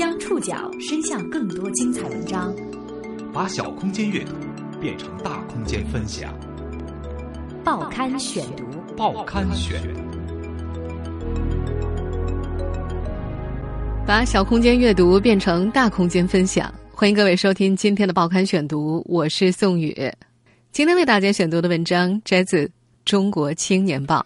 将触角伸向更多精彩文章，把小空间阅读变成大空间分享。报刊选读，报刊选，把小空间阅读变成大空间分享。欢迎各位收听今天的报刊选读，我是宋宇。今天为大家选读的文章摘自《中国青年报》。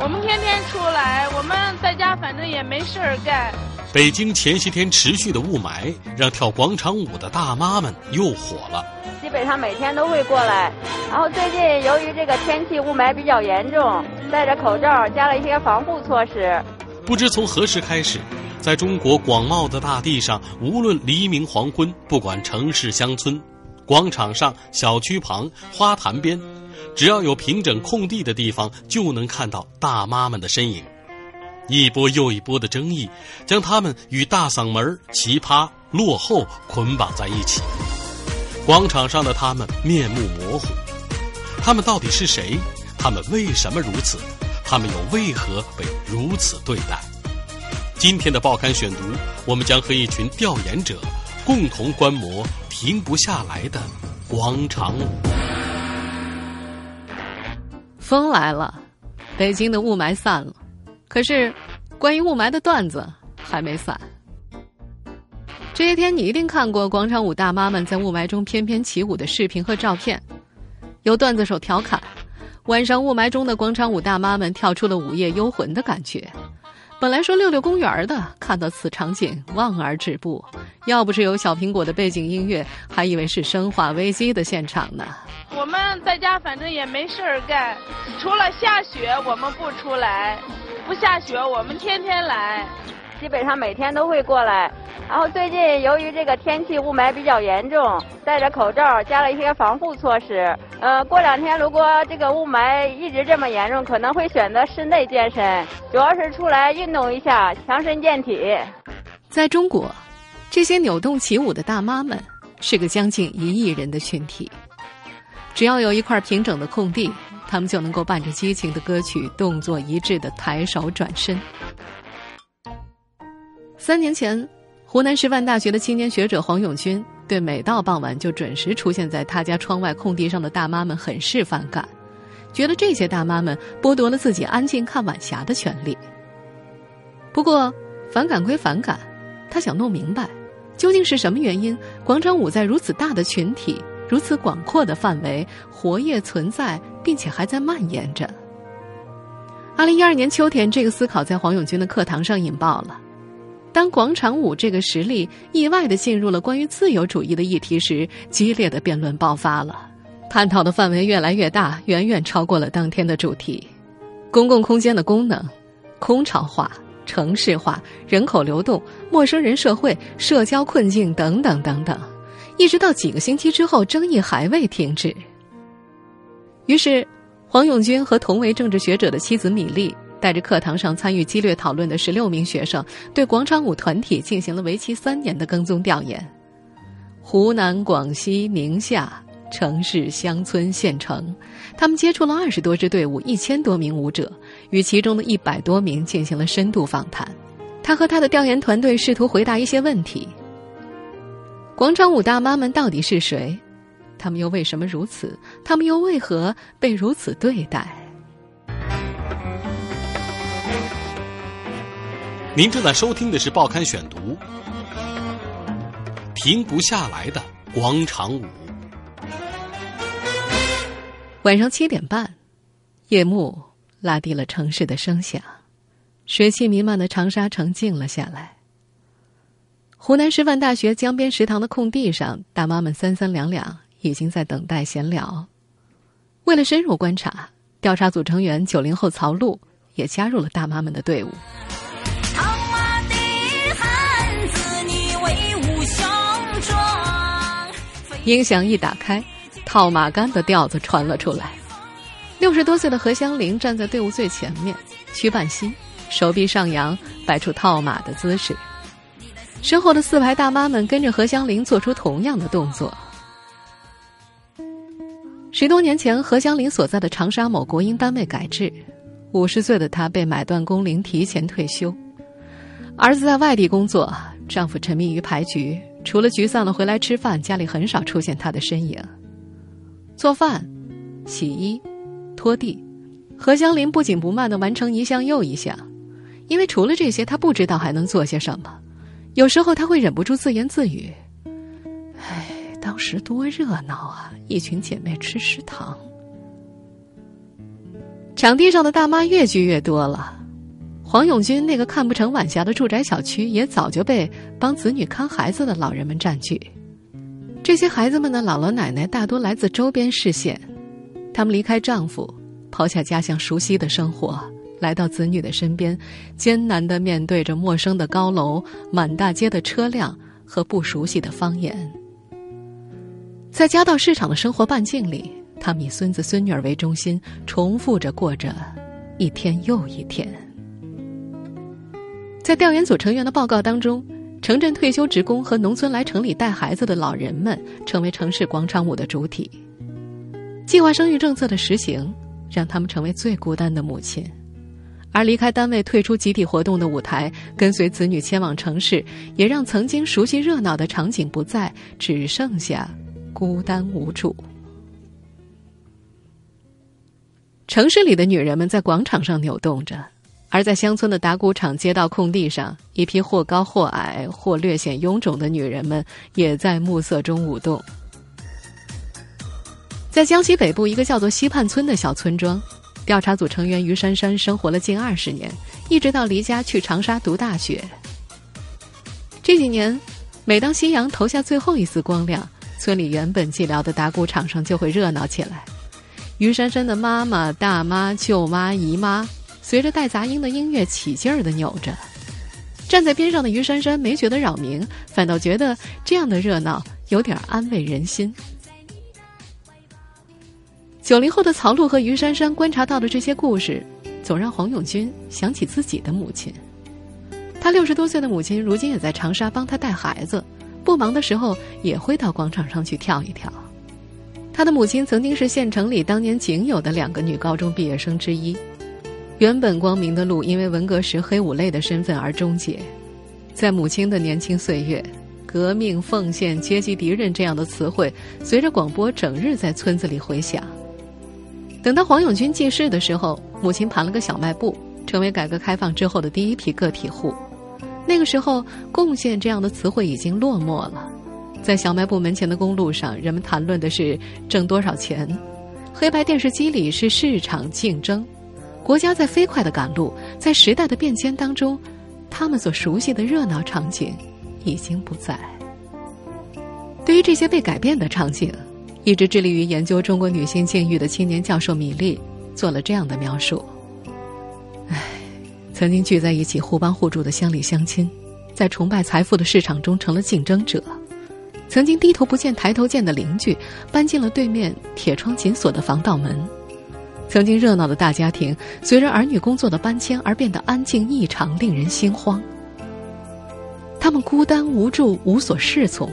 我们天天出来，我们在家反正也没事儿干。北京前些天持续的雾霾，让跳广场舞的大妈们又火了。基本上每天都会过来，然后最近由于这个天气雾霾比较严重，戴着口罩，加了一些防护措施。不知从何时开始，在中国广袤的大地上，无论黎明黄昏，不管城市乡村，广场上、小区旁、花坛边。只要有平整空地的地方，就能看到大妈们的身影。一波又一波的争议，将他们与大嗓门、奇葩、落后捆绑在一起。广场上的他们面目模糊，他们到底是谁？他们为什么如此？他们又为何被如此对待？今天的报刊选读，我们将和一群调研者共同观摩停不下来的广场舞。风来了，北京的雾霾散了，可是关于雾霾的段子还没散。这些天你一定看过广场舞大妈们在雾霾中翩翩起舞的视频和照片，有段子手调侃：晚上雾霾中的广场舞大妈们跳出了午夜幽魂的感觉。本来说溜溜公园的，看到此场景望而止步。要不是有小苹果的背景音乐，还以为是《生化危机》的现场呢。我们在家反正也没事儿干，除了下雪我们不出来，不下雪我们天天来。基本上每天都会过来，然后最近由于这个天气雾霾比较严重，戴着口罩，加了一些防护措施。呃，过两天如果这个雾霾一直这么严重，可能会选择室内健身，主要是出来运动一下，强身健体。在中国，这些扭动起舞的大妈们是个将近一亿人的群体，只要有一块平整的空地，他们就能够伴着激情的歌曲，动作一致的抬手转身。三年前，湖南师范大学的青年学者黄永军对每到傍晚就准时出现在他家窗外空地上的大妈们很是反感，觉得这些大妈们剥夺了自己安静看晚霞的权利。不过，反感归反感，他想弄明白，究竟是什么原因，广场舞在如此大的群体、如此广阔的范围活跃存在，并且还在蔓延着。二零一二年秋天，这个思考在黄永军的课堂上引爆了。当广场舞这个实例意外的进入了关于自由主义的议题时，激烈的辩论爆发了，探讨的范围越来越大，远远超过了当天的主题：公共空间的功能、空巢化、城市化、人口流动、陌生人社会、社交困境等等等等。一直到几个星期之后，争议还未停止。于是，黄永军和同为政治学者的妻子米粒。带着课堂上参与激烈讨论的十六名学生，对广场舞团体进行了为期三年的跟踪调研。湖南、广西、宁夏城市、乡村、县城，他们接触了二十多支队伍、一千多名舞者，与其中的一百多名进行了深度访谈。他和他的调研团队试图回答一些问题：广场舞大妈们到底是谁？他们又为什么如此？他们又为何被如此对待？您正在收听的是《报刊选读》，停不下来的广场舞。晚上七点半，夜幕拉低了城市的声响，水汽弥漫的长沙城静了下来。湖南师范大学江边食堂的空地上，大妈们三三两两，已经在等待闲聊。为了深入观察，调查组成员九零后曹璐也加入了大妈们的队伍。音响一打开，套马杆的调子传了出来。六十多岁的何香玲站在队伍最前面，屈半膝，手臂上扬，摆出套马的姿势。身后的四排大妈们跟着何香菱做出同样的动作。十多年前，何香菱所在的长沙某国营单位改制，五十岁的她被买断工龄，提前退休。儿子在外地工作，丈夫沉迷于牌局，除了沮丧了回来吃饭，家里很少出现他的身影。做饭、洗衣、拖地，何香林不紧不慢的完成一项又一项，因为除了这些，她不知道还能做些什么。有时候他会忍不住自言自语：“哎，当时多热闹啊，一群姐妹吃食堂。”场地上的大妈越聚越多了。黄永军那个看不成晚霞的住宅小区，也早就被帮子女看孩子的老人们占据。这些孩子们的姥姥奶奶大多来自周边市县，他们离开丈夫，抛下家乡熟悉的生活，来到子女的身边，艰难的面对着陌生的高楼、满大街的车辆和不熟悉的方言。在家道市场的生活半径里，他们以孙子孙女儿为中心，重复着过着一天又一天。在调研组成员的报告当中，城镇退休职工和农村来城里带孩子的老人们成为城市广场舞的主体。计划生育政策的实行，让他们成为最孤单的母亲，而离开单位退出集体活动的舞台，跟随子女迁往城市，也让曾经熟悉热闹的场景不再，只剩下孤单无助。城市里的女人们在广场上扭动着。而在乡村的打谷场街道空地上，一批或高或矮、或略显臃肿的女人们也在暮色中舞动。在江西北部一个叫做西畔村的小村庄，调查组成员于珊珊生活了近二十年，一直到离家去长沙读大学。这几年，每当夕阳投下最后一丝光亮，村里原本寂寥的打谷场上就会热闹起来。于珊珊的妈妈、大妈、舅妈、姨妈。随着带杂音的音乐起劲儿的扭着，站在边上的于珊珊没觉得扰民，反倒觉得这样的热闹有点安慰人心。九零后的曹璐和于珊珊观察到的这些故事，总让黄永军想起自己的母亲。他六十多岁的母亲如今也在长沙帮他带孩子，不忙的时候也会到广场上去跳一跳。他的母亲曾经是县城里当年仅有的两个女高中毕业生之一。原本光明的路，因为文革时黑五类的身份而终结。在母亲的年轻岁月，革命、奉献、阶级敌人这样的词汇，随着广播整日在村子里回响。等到黄永军记事的时候，母亲盘了个小卖部，成为改革开放之后的第一批个体户。那个时候，贡献这样的词汇已经落寞了。在小卖部门前的公路上，人们谈论的是挣多少钱；黑白电视机里是市场竞争。国家在飞快的赶路，在时代的变迁当中，他们所熟悉的热闹场景已经不在。对于这些被改变的场景，一直致力于研究中国女性境遇的青年教授米粒做了这样的描述：“唉，曾经聚在一起互帮互助的乡里乡亲，在崇拜财富的市场中成了竞争者；曾经低头不见抬头见的邻居，搬进了对面铁窗紧锁的防盗门。”曾经热闹的大家庭，随着儿女工作的搬迁而变得安静异常，令人心慌。他们孤单无助，无所适从，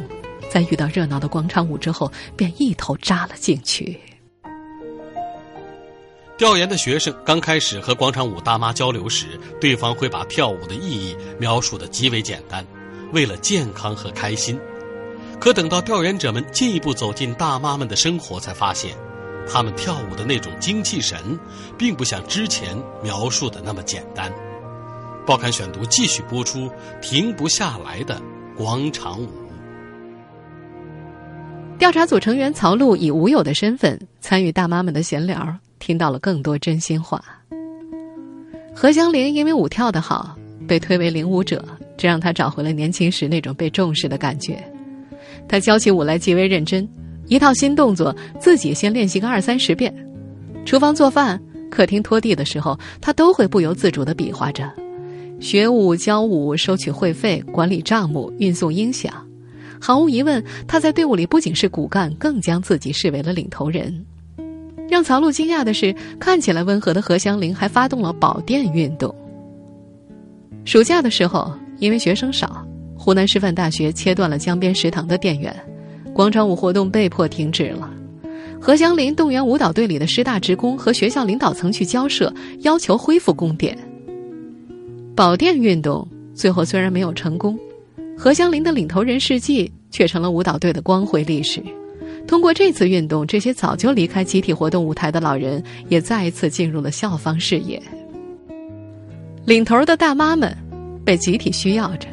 在遇到热闹的广场舞之后，便一头扎了进去。调研的学生刚开始和广场舞大妈交流时，对方会把跳舞的意义描述的极为简单，为了健康和开心。可等到调研者们进一步走进大妈们的生活，才发现。他们跳舞的那种精气神，并不像之前描述的那么简单。报刊选读继续播出：停不下来的广场舞。调查组成员曹璐以舞友的身份参与大妈们的闲聊，听到了更多真心话。何香玲因为舞跳得好，被推为领舞者，这让她找回了年轻时那种被重视的感觉。她教起舞来极为认真。一套新动作，自己先练习个二三十遍。厨房做饭、客厅拖地的时候，他都会不由自主的比划着。学舞、教舞、收取会费、管理账目、运送音响，毫无疑问，他在队伍里不仅是骨干，更将自己视为了领头人。让曹璐惊讶的是，看起来温和的何香玲还发动了保电运动。暑假的时候，因为学生少，湖南师范大学切断了江边食堂的电源。广场舞活动被迫停止了，何香林动员舞蹈队里的师大职工和学校领导层去交涉，要求恢复供电。保电运动最后虽然没有成功，何香林的领头人事迹却成了舞蹈队的光辉历史。通过这次运动，这些早就离开集体活动舞台的老人也再一次进入了校方视野。领头的大妈们被集体需要着，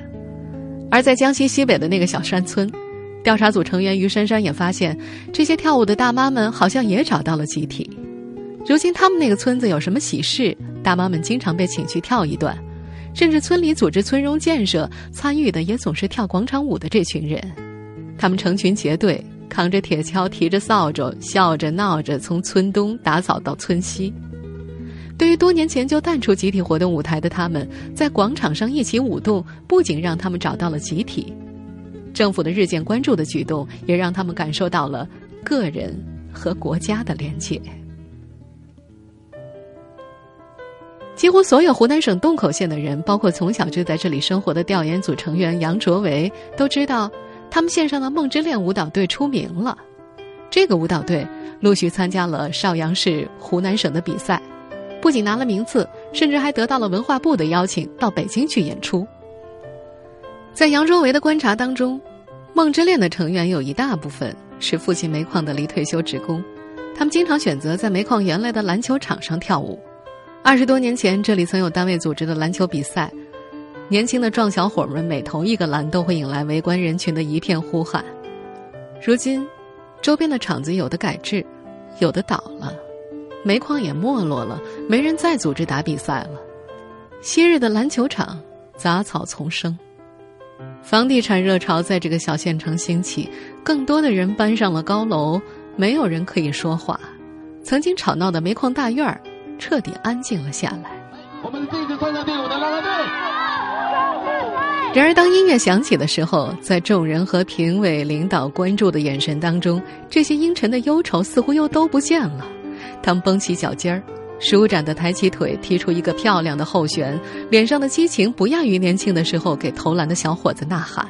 而在江西西北的那个小山村，调查组成员于珊珊也发现，这些跳舞的大妈们好像也找到了集体。如今他们那个村子有什么喜事，大妈们经常被请去跳一段，甚至村里组织村容建设，参与的也总是跳广场舞的这群人。他们成群结队。扛着铁锹，提着扫帚，笑着闹着，从村东打扫到村西。对于多年前就淡出集体活动舞台的他们，在广场上一起舞动，不仅让他们找到了集体，政府的日渐关注的举动，也让他们感受到了个人和国家的连结。几乎所有湖南省洞口县的人，包括从小就在这里生活的调研组成员杨卓维，都知道。他们线上的梦之恋舞蹈队出名了，这个舞蹈队陆续参加了邵阳市、湖南省的比赛，不仅拿了名次，甚至还得到了文化部的邀请到北京去演出。在杨卓维的观察当中，梦之恋的成员有一大部分是父亲煤矿的离退休职工，他们经常选择在煤矿原来的篮球场上跳舞。二十多年前，这里曾有单位组织的篮球比赛。年轻的壮小伙们每投一个篮，都会引来围观人群的一片呼喊。如今，周边的场子有的改制，有的倒了，煤矿也没落了，没人再组织打比赛了。昔日的篮球场杂草丛生，房地产热潮在这个小县城兴起，更多的人搬上了高楼，没有人可以说话。曾经吵闹的煤矿大院儿彻底安静了下来。我们这支参加队伍的啦啦队。然而，当音乐响起的时候，在众人和评委、领导关注的眼神当中，这些阴沉的忧愁似乎又都不见了。他们绷起脚尖儿，舒展的抬起腿，踢出一个漂亮的后旋，脸上的激情不亚于年轻的时候给投篮的小伙子呐喊。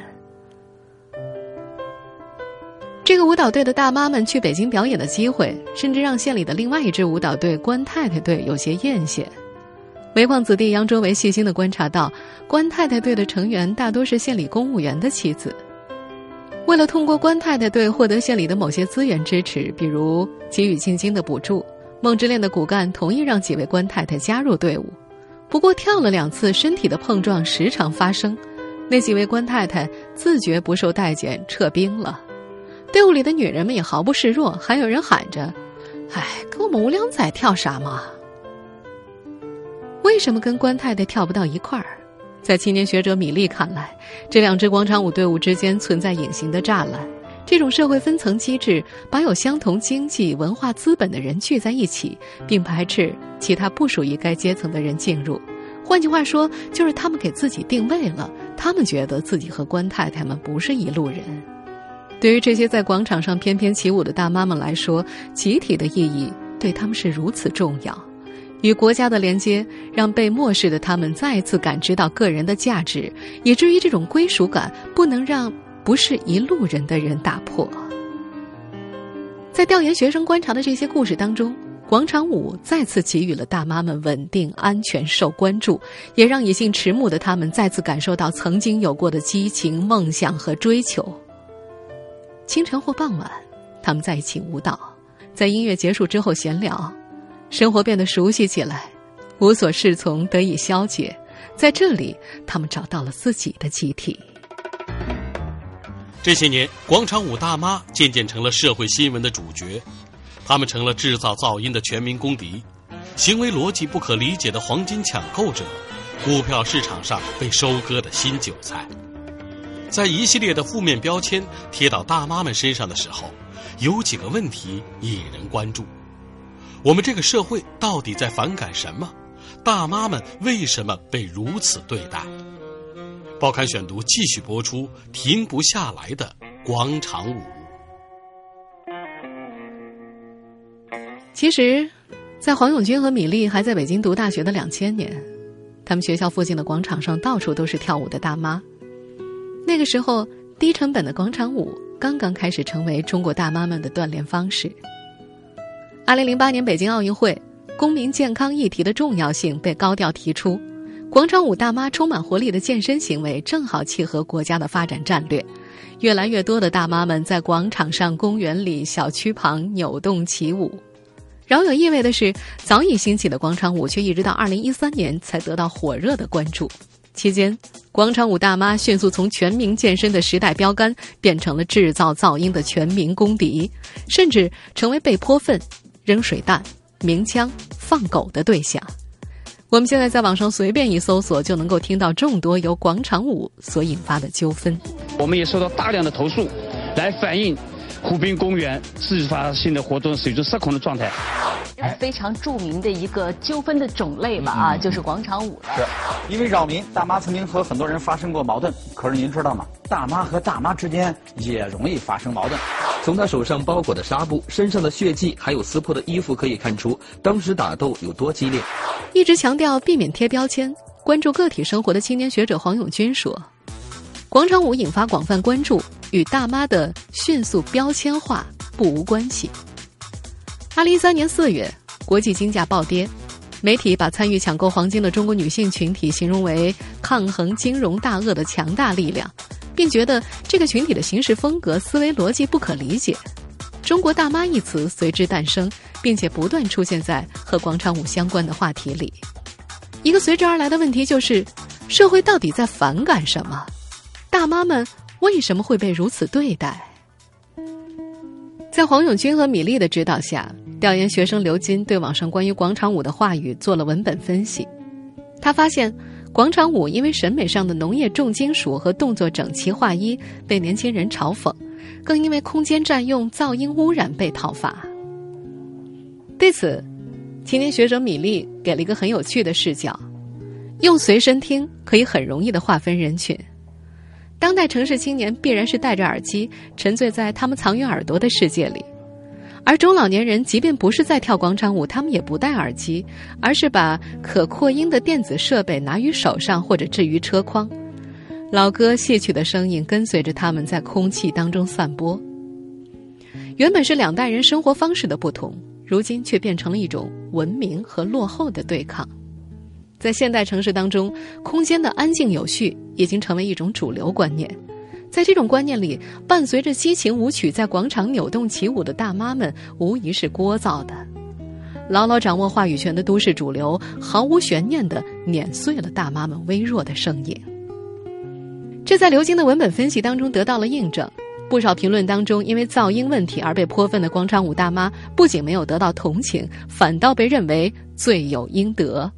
这个舞蹈队的大妈们去北京表演的机会，甚至让县里的另外一支舞蹈队——关太太队有些艳羡。煤矿子弟杨卓维细心的观察到，关太太队的成员大多是县里公务员的妻子。为了通过关太太队获得县里的某些资源支持，比如给予进京的补助，梦之恋的骨干同意让几位关太太加入队伍。不过跳了两次，身体的碰撞时常发生，那几位关太太自觉不受待见，撤兵了。队伍里的女人们也毫不示弱，还有人喊着：“哎，跟我们无良仔跳啥嘛？”为什么跟关太太跳不到一块儿？在青年学者米粒看来，这两支广场舞队伍之间存在隐形的栅栏。这种社会分层机制把有相同经济文化资本的人聚在一起，并排斥其他不属于该阶层的人进入。换句话说，就是他们给自己定位了，他们觉得自己和关太太们不是一路人。对于这些在广场上翩翩起舞的大妈们来说，集体的意义对他们是如此重要。与国家的连接，让被漠视的他们再次感知到个人的价值，以至于这种归属感不能让不是一路人的人打破。在调研学生观察的这些故事当中，广场舞再次给予了大妈们稳定、安全、受关注，也让已经迟暮的他们再次感受到曾经有过的激情、梦想和追求。清晨或傍晚，他们在一起舞蹈，在音乐结束之后闲聊。生活变得熟悉起来，无所适从得以消解，在这里，他们找到了自己的集体。这些年，广场舞大妈渐渐成了社会新闻的主角，他们成了制造噪音的全民公敌，行为逻辑不可理解的黄金抢购者，股票市场上被收割的新韭菜。在一系列的负面标签贴到大妈们身上的时候，有几个问题引人关注。我们这个社会到底在反感什么？大妈们为什么被如此对待？报刊选读继续播出，停不下来的广场舞。其实，在黄永军和米粒还在北京读大学的两千年，他们学校附近的广场上到处都是跳舞的大妈。那个时候，低成本的广场舞刚刚开始成为中国大妈们的锻炼方式。二零零八年北京奥运会，公民健康议题的重要性被高调提出，广场舞大妈充满活力的健身行为，正好契合国家的发展战略。越来越多的大妈们在广场上、公园里、小区旁扭动起舞。饶有意味的是，早已兴起的广场舞却一直到二零一三年才得到火热的关注。期间，广场舞大妈迅速从全民健身的时代标杆，变成了制造噪音的全民公敌，甚至成为被泼粪、扔水弹、鸣枪、放狗的对象。我们现在在网上随便一搜索，就能够听到众多由广场舞所引发的纠纷。我们也收到大量的投诉，来反映。湖滨公园自发性的活动属于失控的状态，非常著名的一个纠纷的种类吧啊，就是广场舞了。是，因为扰民，大妈曾经和很多人发生过矛盾。可是您知道吗？大妈和大妈之间也容易发生矛盾。从她手上包裹的纱布、身上的血迹，还有撕破的衣服，可以看出当时打斗有多激烈。一直强调避免贴标签、关注个体生活的青年学者黄永军说。广场舞引发广泛关注，与大妈的迅速标签化不无关系。二零一三年四月，国际金价暴跌，媒体把参与抢购黄金的中国女性群体形容为抗衡金融大鳄的强大力量，并觉得这个群体的行事风格、思维逻辑不可理解。中国大妈一词随之诞生，并且不断出现在和广场舞相关的话题里。一个随之而来的问题就是：社会到底在反感什么？大妈们为什么会被如此对待？在黄永军和米粒的指导下，调研学生刘金对网上关于广场舞的话语做了文本分析。他发现，广场舞因为审美上的农业重金属和动作整齐划一被年轻人嘲讽，更因为空间占用、噪音污染被讨伐。对此，青年学者米粒给了一个很有趣的视角：用随身听可以很容易的划分人群。当代城市青年必然是戴着耳机，沉醉在他们藏于耳朵的世界里；而中老年人即便不是在跳广场舞，他们也不戴耳机，而是把可扩音的电子设备拿于手上或者置于车筐。老歌戏曲的声音跟随着他们在空气当中散播。原本是两代人生活方式的不同，如今却变成了一种文明和落后的对抗。在现代城市当中，空间的安静有序已经成为一种主流观念。在这种观念里，伴随着激情舞曲在广场扭动起舞的大妈们，无疑是聒噪的。牢牢掌握话语权的都市主流，毫无悬念地碾碎了大妈们微弱的声音。这在刘晶的文本分析当中得到了印证。不少评论当中，因为噪音问题而被泼粪的广场舞大妈，不仅没有得到同情，反倒被认为罪有应得。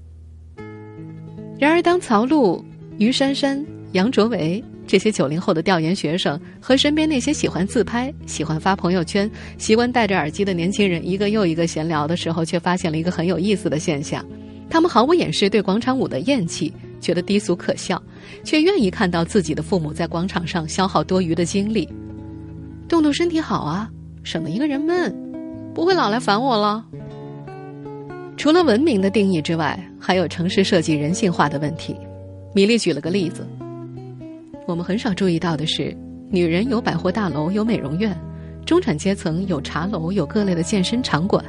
然而，当曹璐、于珊珊、杨卓维这些九零后的调研学生和身边那些喜欢自拍、喜欢发朋友圈、习惯戴着耳机的年轻人一个又一个闲聊的时候，却发现了一个很有意思的现象：他们毫无掩饰对广场舞的厌弃，觉得低俗可笑，却愿意看到自己的父母在广场上消耗多余的精力。动动身体好啊，省得一个人闷，不会老来烦我了。除了文明的定义之外，还有城市设计人性化的问题。米粒举了个例子，我们很少注意到的是，女人有百货大楼，有美容院；中产阶层有茶楼，有各类的健身场馆；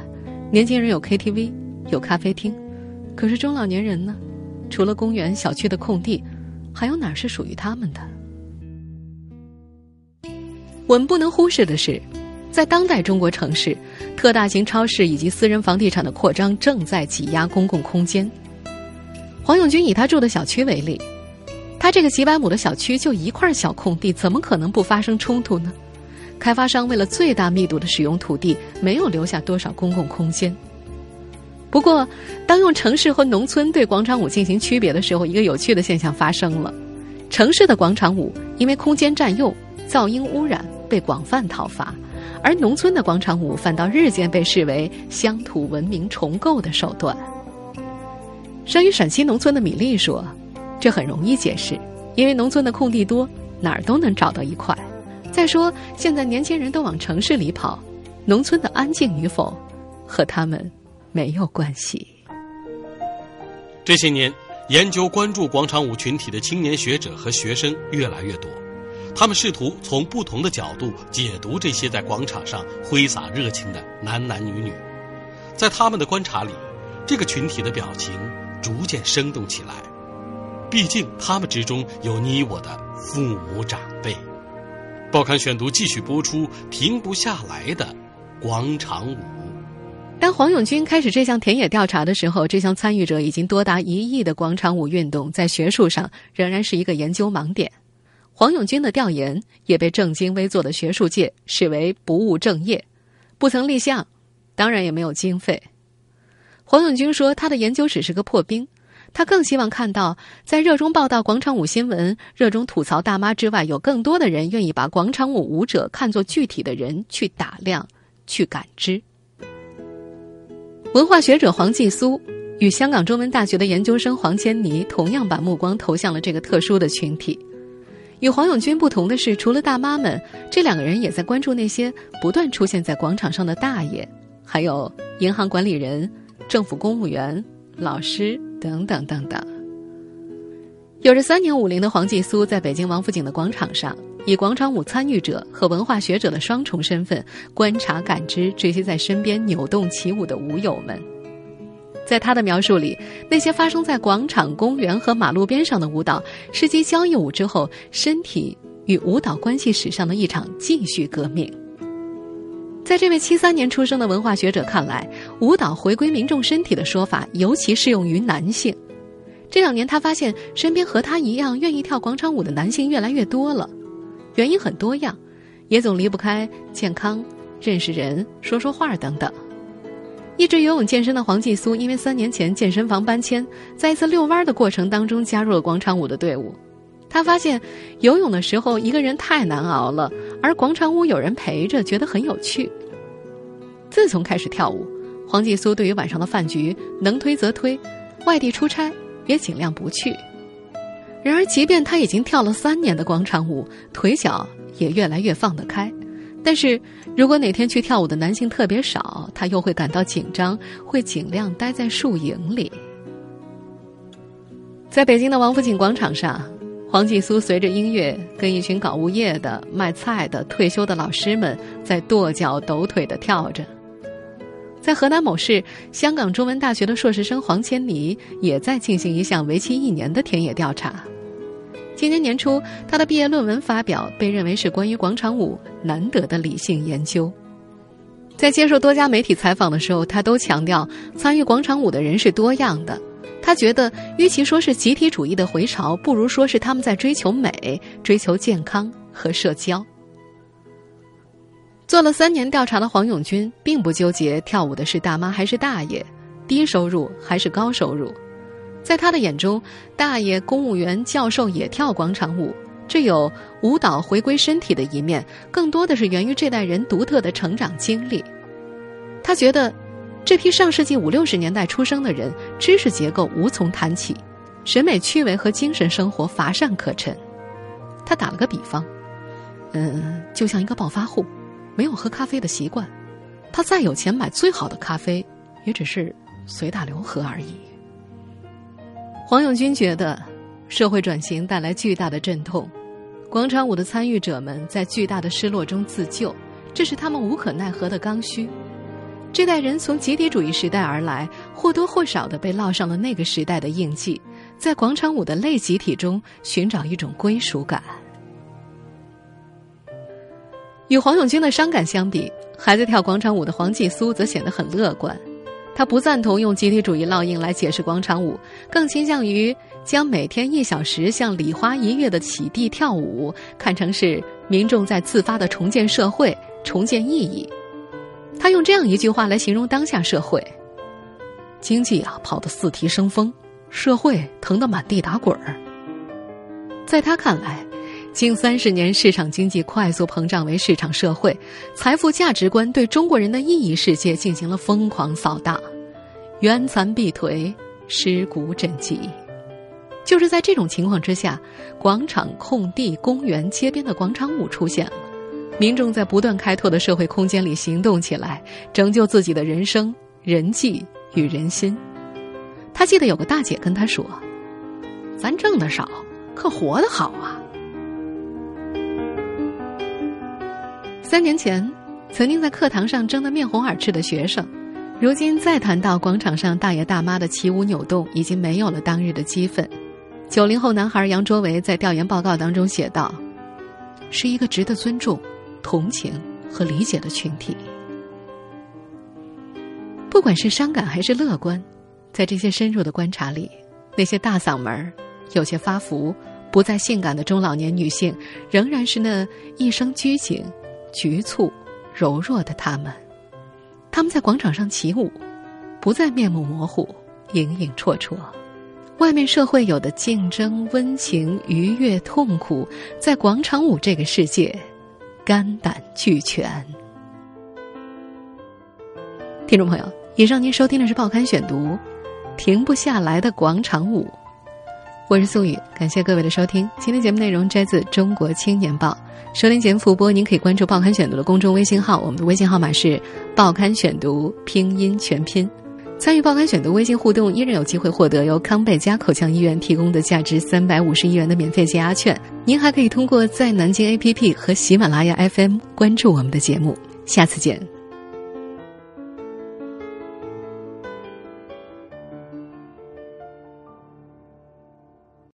年轻人有 KTV，有咖啡厅。可是中老年人呢？除了公园、小区的空地，还有哪是属于他们的？我们不能忽视的是。在当代中国城市，特大型超市以及私人房地产的扩张正在挤压公共空间。黄永军以他住的小区为例，他这个几百亩的小区就一块小空地，怎么可能不发生冲突呢？开发商为了最大密度的使用土地，没有留下多少公共空间。不过，当用城市和农村对广场舞进行区别的时候，一个有趣的现象发生了：城市的广场舞因为空间占用、噪音污染，被广泛讨伐。而农村的广场舞反倒日渐被视为乡土文明重构的手段。生于陕西农村的米粒说：“这很容易解释，因为农村的空地多，哪儿都能找到一块。再说，现在年轻人都往城市里跑，农村的安静与否，和他们没有关系。”这些年，研究关注广场舞群体的青年学者和学生越来越多。他们试图从不同的角度解读这些在广场上挥洒热情的男男女女，在他们的观察里，这个群体的表情逐渐生动起来。毕竟他们之中有你我的父母长辈。报刊选读继续播出，停不下来的广场舞。当黄永军开始这项田野调查的时候，这项参与者已经多达一亿的广场舞运动，在学术上仍然是一个研究盲点。黄永军的调研也被正襟危坐的学术界视为不务正业，不曾立项，当然也没有经费。黄永军说：“他的研究只是个破冰，他更希望看到，在热衷报道广场舞新闻、热衷吐槽大妈之外，有更多的人愿意把广场舞舞者看作具体的人去打量、去感知。”文化学者黄继苏与香港中文大学的研究生黄千妮同样把目光投向了这个特殊的群体。与黄永军不同的是，除了大妈们，这两个人也在关注那些不断出现在广场上的大爷，还有银行管理人、政府公务员、老师等等等等。有着三年五龄的黄继苏在北京王府井的广场上。以广场舞参与者和文化学者的双重身份观察、感知这些在身边扭动起舞的舞友们。在他的描述里，那些发生在广场、公园和马路边上的舞蹈，是继交谊舞之后，身体与舞蹈关系史上的一场继续革命。在这位七三年出生的文化学者看来，舞蹈回归民众身体的说法尤其适用于男性。这两年，他发现身边和他一样愿意跳广场舞的男性越来越多了。原因很多样，也总离不开健康、认识人、说说话等等。一直游泳健身的黄继苏，因为三年前健身房搬迁，在一次遛弯的过程当中加入了广场舞的队伍。他发现游泳的时候一个人太难熬了，而广场舞有人陪着，觉得很有趣。自从开始跳舞，黄继苏对于晚上的饭局能推则推，外地出差也尽量不去。然而，即便他已经跳了三年的广场舞，腿脚也越来越放得开。但是如果哪天去跳舞的男性特别少，他又会感到紧张，会尽量待在树影里。在北京的王府井广场上，黄继苏随着音乐，跟一群搞物业的、卖菜的、退休的老师们在跺脚抖腿的跳着。在河南某市，香港中文大学的硕士生黄千妮也在进行一项为期一年的田野调查。今年年初，他的毕业论文发表，被认为是关于广场舞难得的理性研究。在接受多家媒体采访的时候，他都强调参与广场舞的人是多样的。他觉得，与其说是集体主义的回潮，不如说是他们在追求美、追求健康和社交。做了三年调查的黄永军，并不纠结跳舞的是大妈还是大爷，低收入还是高收入。在他的眼中，大爷、公务员、教授也跳广场舞，这有舞蹈回归身体的一面，更多的是源于这代人独特的成长经历。他觉得，这批上世纪五六十年代出生的人，知识结构无从谈起，审美趣味和精神生活乏善可陈。他打了个比方，嗯，就像一个暴发户，没有喝咖啡的习惯，他再有钱买最好的咖啡，也只是随大流喝而已。黄永军觉得，社会转型带来巨大的阵痛，广场舞的参与者们在巨大的失落中自救，这是他们无可奈何的刚需。这代人从集体主义时代而来，或多或少的被烙上了那个时代的印记，在广场舞的类集体中寻找一种归属感。与黄永军的伤感相比，还在跳广场舞的黄继苏则显得很乐观。他不赞同用集体主义烙印来解释广场舞，更倾向于将每天一小时像礼花一跃的起地跳舞看成是民众在自发的重建社会、重建意义。他用这样一句话来形容当下社会：经济啊跑得四蹄生风，社会疼得满地打滚儿。在他看来，近三十年市场经济快速膨胀为市场社会，财富价值观对中国人的意义世界进行了疯狂扫荡，冤残必颓，尸骨枕藉。就是在这种情况之下，广场、空地、公园、街边的广场舞出现了，民众在不断开拓的社会空间里行动起来，拯救自己的人生、人际与人心。他记得有个大姐跟他说：“咱挣的少，可活得好啊。”三年前，曾经在课堂上争得面红耳赤的学生，如今再谈到广场上大爷大妈的起舞扭动，已经没有了当日的激愤。九零后男孩杨卓维在调研报告当中写道：“是一个值得尊重、同情和理解的群体。不管是伤感还是乐观，在这些深入的观察里，那些大嗓门、有些发福、不再性感的中老年女性，仍然是那一生拘谨、局促、柔弱的他们。他们在广场上起舞，不再面目模糊、影影绰绰。”外面社会有的竞争、温情、愉悦、痛苦，在广场舞这个世界，肝胆俱全。听众朋友，以上您收听的是《报刊选读》，停不下来的广场舞。我是素雨，感谢各位的收听。今天节目内容摘自《中国青年报》，收听节目复播，您可以关注《报刊选读》的公众微信号，我们的微信号码是《报刊选读》拼音全拼。参与报刊选读微信互动，依然有机会获得由康贝佳口腔医院提供的价值三百五十一元的免费解压券。您还可以通过在南京 APP 和喜马拉雅 FM 关注我们的节目。下次见。